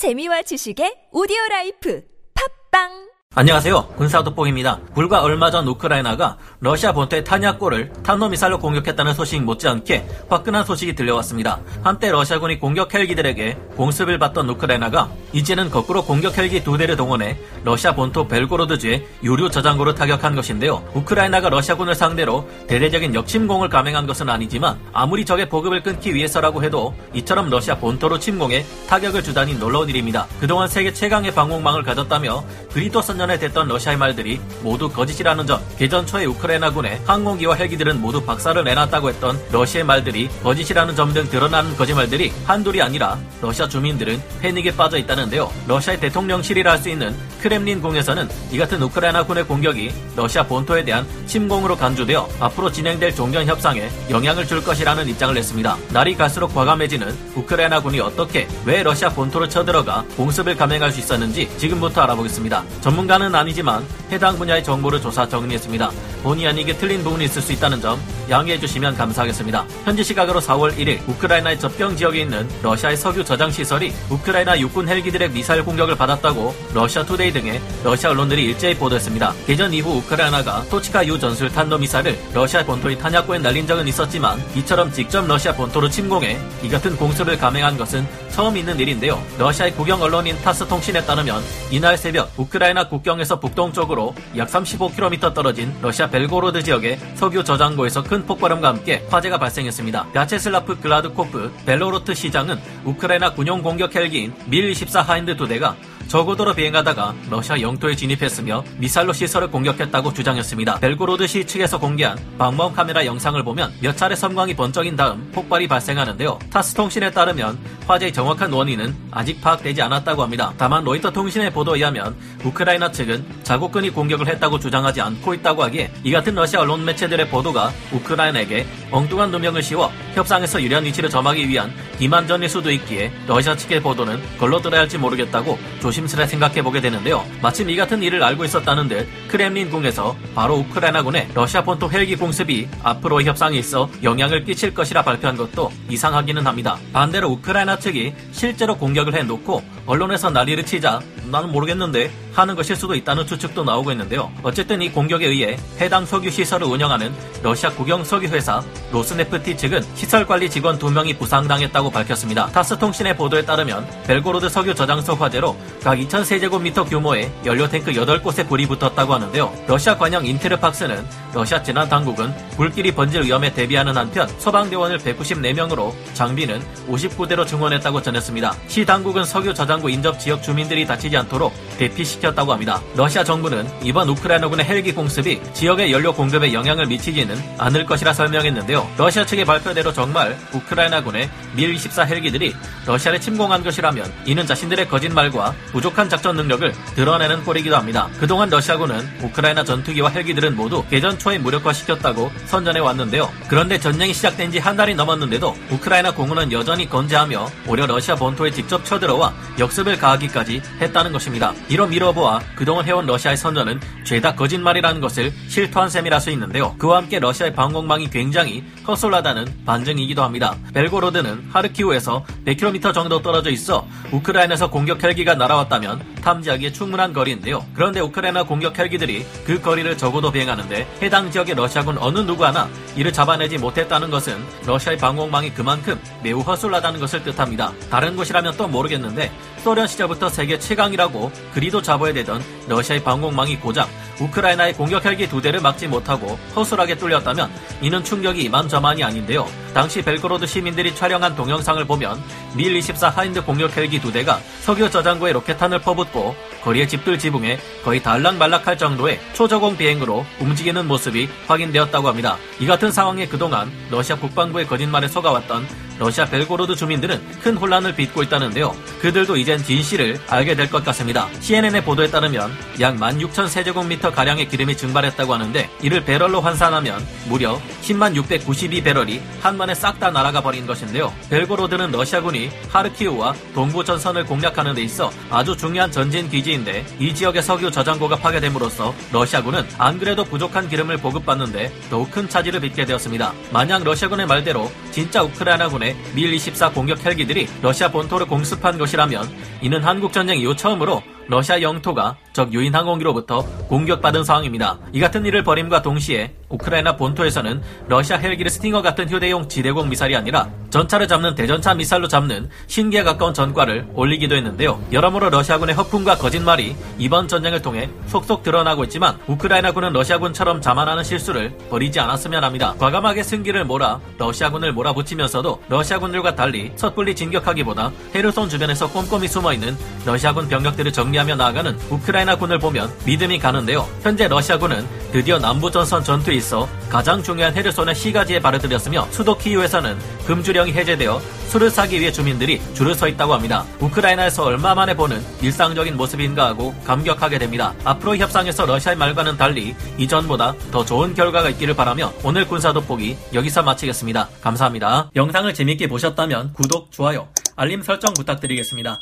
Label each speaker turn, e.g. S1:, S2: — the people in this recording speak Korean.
S1: 재미와 지식의 오디오 라이프. 팟빵
S2: 안녕하세요. 군사도뽕입니다. 불과 얼마 전 우크라이나가 러시아 본토의 탄약고를 탄도미사일로 공격했다는 소식 못지않게 화끈한 소식이 들려왔습니다. 한때 러시아군이 공격 헬기들에게 공습을 받던 우크라이나가 이제는 거꾸로 공격 헬기 두 대를 동원해 러시아 본토 벨고로드주의 유류 저장고를 타격한 것인데요. 우크라이나가 러시아군을 상대로 대대적인 역침공을 감행한 것은 아니지만 아무리 적의 보급을 끊기 위해서라고 해도 이처럼 러시아 본토로 침공해 타격을 주다니 놀라운 일입니다. 그동안 세계 최강의 방공망을 가졌다며 그리도 선 전에 됐던 러시아의 말들이 모두 거짓이라는 점, 개전 초에 우크라이나군의 항공기와 헬기들은 모두 박살을 내놨다고 했던 러시아의 말들이 거짓이라는 점 등 드러나는 거짓말들이 한둘이 아니라 러시아 주민들은 패닉에 빠져 있다는데요. 러시아의 대통령실이라 할 수 있는 크렘린 궁에서는 이 같은 우크라이나군의 공격이 러시아 본토에 대한 침공으로 간주되어 앞으로 진행될 종전 협상에 영향을 줄 것이라는 입장을 냈습니다. 날이 갈수록 과감해지는 우크라이나군이 어떻게 왜 러시아 본토로 쳐들어가 공습을 감행할 수 있었는지 지금부터 알아보겠습니다. 전문가 전문가는 아니지만 해당 분야의 정보를 조사 정리했습니다. 본의 아니게 틀린 부분이 있을 수 있다는 점 양해해 주시면 감사하겠습니다. 현지 시각으로 4월 1일 우크라이나의 접경 지역에 있는 러시아의 석유 저장 시설이 우크라이나 육군 헬기들의 미사일 공격을 받았다고 러시아 투데이 등의 러시아 언론들이 일제히 보도했습니다. 개전 이후 우크라이나가 토치카 유 전술 탄도 미사일을 러시아 본토의 탄약고에 날린 적은 있었지만 이처럼 직접 러시아 본토로 침공해 이 같은 공습을 감행한 것은 처음 있는 일인데요. 러시아의 국영 언론인 타스 통신에 따르면 이날 새벽 우크라이나 국경에서 북동쪽으로 약 35km 떨어진 러시아 벨고로드 지역의 석유 저장고에서 큰 폭발음과 함께 화재가 발생했습니다. 야체슬라프 글라드코프 벨고로드 시장은 우크라이나 군용 공격 헬기인 밀24 하인드 두 대가 저고도로 비행하다가 러시아 영토에 진입했으며 미사일로 시설을 공격했다고 주장했습니다. 벨고로드시 측에서 공개한 방범 카메라 영상을 보면 몇 차례 섬광이 번쩍인 다음 폭발이 발생하는데요. 타스 통신에 따르면 화재의 정확한 원인은 아직 파악되지 않았다고 합니다. 다만 로이터 통신의 보도에 의하면 우크라이나 측은 자국군이 공격을 했다고 주장하지 않고 있다고 하기에 이 같은 러시아 언론 매체들의 보도가 우크라이나에게 엉뚱한 누명을 씌워 협상에서 유리한 위치를 점하기 위한 기만전일 수도 있기에 러시아 측의 보도는 걸러 들어야 할지 모르겠다고 조심 조심스레 생각해 보게 되는데요. 마침 이 같은 일을 알고 있었다는 듯 크렘린궁에서 바로 우크라이나군의 러시아 본토 헬기 공습이 앞으로의 협상에 있어 영향을 끼칠 것이라 발표한 것도 이상하기는 합니다. 반대로 우크라이나 측이 실제로 공격을 해놓고 언론에서 난리를 치자 나는 모르겠는데 하는 것일 수도 있다는 추측도 나오고 있는데요. 어쨌든 이 공격에 의해 해당 석유 시설을 운영하는 러시아 국영 석유 회사 로스네프티 측은 시설 관리 직원 2명이 부상당했다고 밝혔습니다. 타스 통신의 보도에 따르면 벨고로드 석유 저장소 화재로 각 2,000세제곱미터 규모의 연료 탱크 8곳에 불이 붙었다고 하는데요. 러시아 관영 인테르팍스는 러시아 재난 당국은 불길이 번질 위험에 대비하는 한편 소방대원을 194명으로 장비는 59대로 증원했다고 전했습니다. 시 당국은 석유 저장고 인접 지역 주민들이 다치지 않도록 대피시켰다고 합니다. 러시아 정부는 이번 우크라이나군의 헬기 공습이 지역의 연료 공급에 영향을 미치지는 않을 것이라 설명했는데요. 러시아 측의 발표대로 정말 우크라이나군의 밀-24 헬기들이 러시아를 침공한 것이라면 이는 자신들의 거짓말과 부족한 작전 능력을 드러내는 꼴이기도 합니다. 그동안 러시아군은 우크라이나 전투기와 헬기들은 모두 개전 초에 무력화시켰다고 선전해 왔는데요. 그런데 전쟁이 시작된 지 한 달이 넘었는데도 우크라이나 공군은 여전히 건재하며 오히려 러시아 본토에 직접 쳐들어와 역습을 가하기까지 했다 는 것입니다. 이로 미뤄보아 그동안 해온 러시아의 선전은 죄다 거짓말이라는 것을 실토한 셈이라 수 있는데요. 그와 함께 러시아의 방공망이 굉장히 허술하다는 반증이기도 합니다. 벨고로드는 하르키우에서 100km 정도 떨어져 있어 우크라이나에서 공격 헬기가 날아왔다면 탐지하기에 충분한 거리인데요. 그런데 우크라이나 공격 헬기들이 그 거리를 적어도 비행하는데 해당 지역의 러시아군 어느 누구 하나 이를 잡아내지 못했다는 것은 러시아의 방공망이 그만큼 매우 허술하다는 것을 뜻합니다. 다른 곳이라면 또 모르겠는데 소련 시절부터 세계 최강이라고 그리도 자부해 대던 러시아의 방공망이 고작 우크라이나의 공격 헬기 두 대를 막지 못하고 허술하게 뚫렸다면 이는 충격이 이만저만이 아닌데요. 당시 벨그로드 시민들이 촬영한 동영상을 보면 밀24 하인드 공격 헬기 두 대가 석유 저장고에 로켓탄을 퍼붓고 거리의 집들 지붕에 거의 달락말락할 정도의 초저공 비행으로 움직이는 모습이 확인되었다고 합니다. 이 같은 상황에 그동안 러시아 국방부의 거짓말에 속아왔던 러시아 벨고로드 주민들은 큰 혼란을 빚고 있다는데요. 그들도 이젠 진실을 알게 될 것 같습니다. CNN의 보도에 따르면 약 16,000세제곱미터 가량의 기름이 증발했다고 하는데 이를 배럴로 환산하면 무려 10만 692 배럴이 한번에 싹 다 날아가 버린 것인데요. 벨고로드는 러시아군이 하르키우와 동부 전선을 공략하는 데 있어 아주 중요한 전진 기지인데 이 지역의 석유 저장고가 파괴됨으로써 러시아군은 안 그래도 부족한 기름을 보급받는데 더욱 큰 차질을 빚게 되었습니다. 만약 러시아군의 말대로 진짜 우크라이나군의 대의 밀-24 공격 헬기들이 러시아 본토를 공습한 것이라면 이는 한국 전쟁 이후 처음으로 러시아 영토가 적 유인 항공기로부터 공격받은 상황입니다. 이 같은 일을 벌임과 동시에 우크라이나 본토에서는 러시아 헬기를 스팅어 같은 휴대용 지대공 미사일이 아니라 전차를 잡는 대전차 미사일로 잡는 신기에 가까운 전과를 올리기도 했는데요. 여러모로 러시아군의 허풍과 거짓말이 이번 전쟁을 통해 속속 드러나고 있지만 우크라이나군은 러시아군처럼 자만하는 실수를 벌이지 않았으면 합니다. 과감하게 승기를 몰아 러시아군을 몰아붙이면서도 러시아군들과 달리 섣불리 진격하기보다 헤르손 주변에서 꼼꼼히 숨어있는 러시아군 병력들을 정리하 며 나아가는 우크라이나군을 보면 믿음이 가는데요. 현재 러시아군은 드디어 남부전선 전투에 있어 가장 중요한 헤르손의 시가지에 발을 들였으며 수도 키이우에서는 금주령이 해제되어 술을 사기 위해 주민들이 줄을 서 있다고 합니다. 우크라이나에서 얼마 만에 보는 일상적인 모습인가 하고 감격하게 됩니다. 앞으로 협상에서 러시아의 말과는 달리 이전보다 더 좋은 결과가 있기를 바라며 오늘 군사 돋보기 여기서 마치겠습니다. 감사합니다. 영상을 재밌게 보셨다면 구독, 좋아요, 알림 설정 부탁드리겠습니다.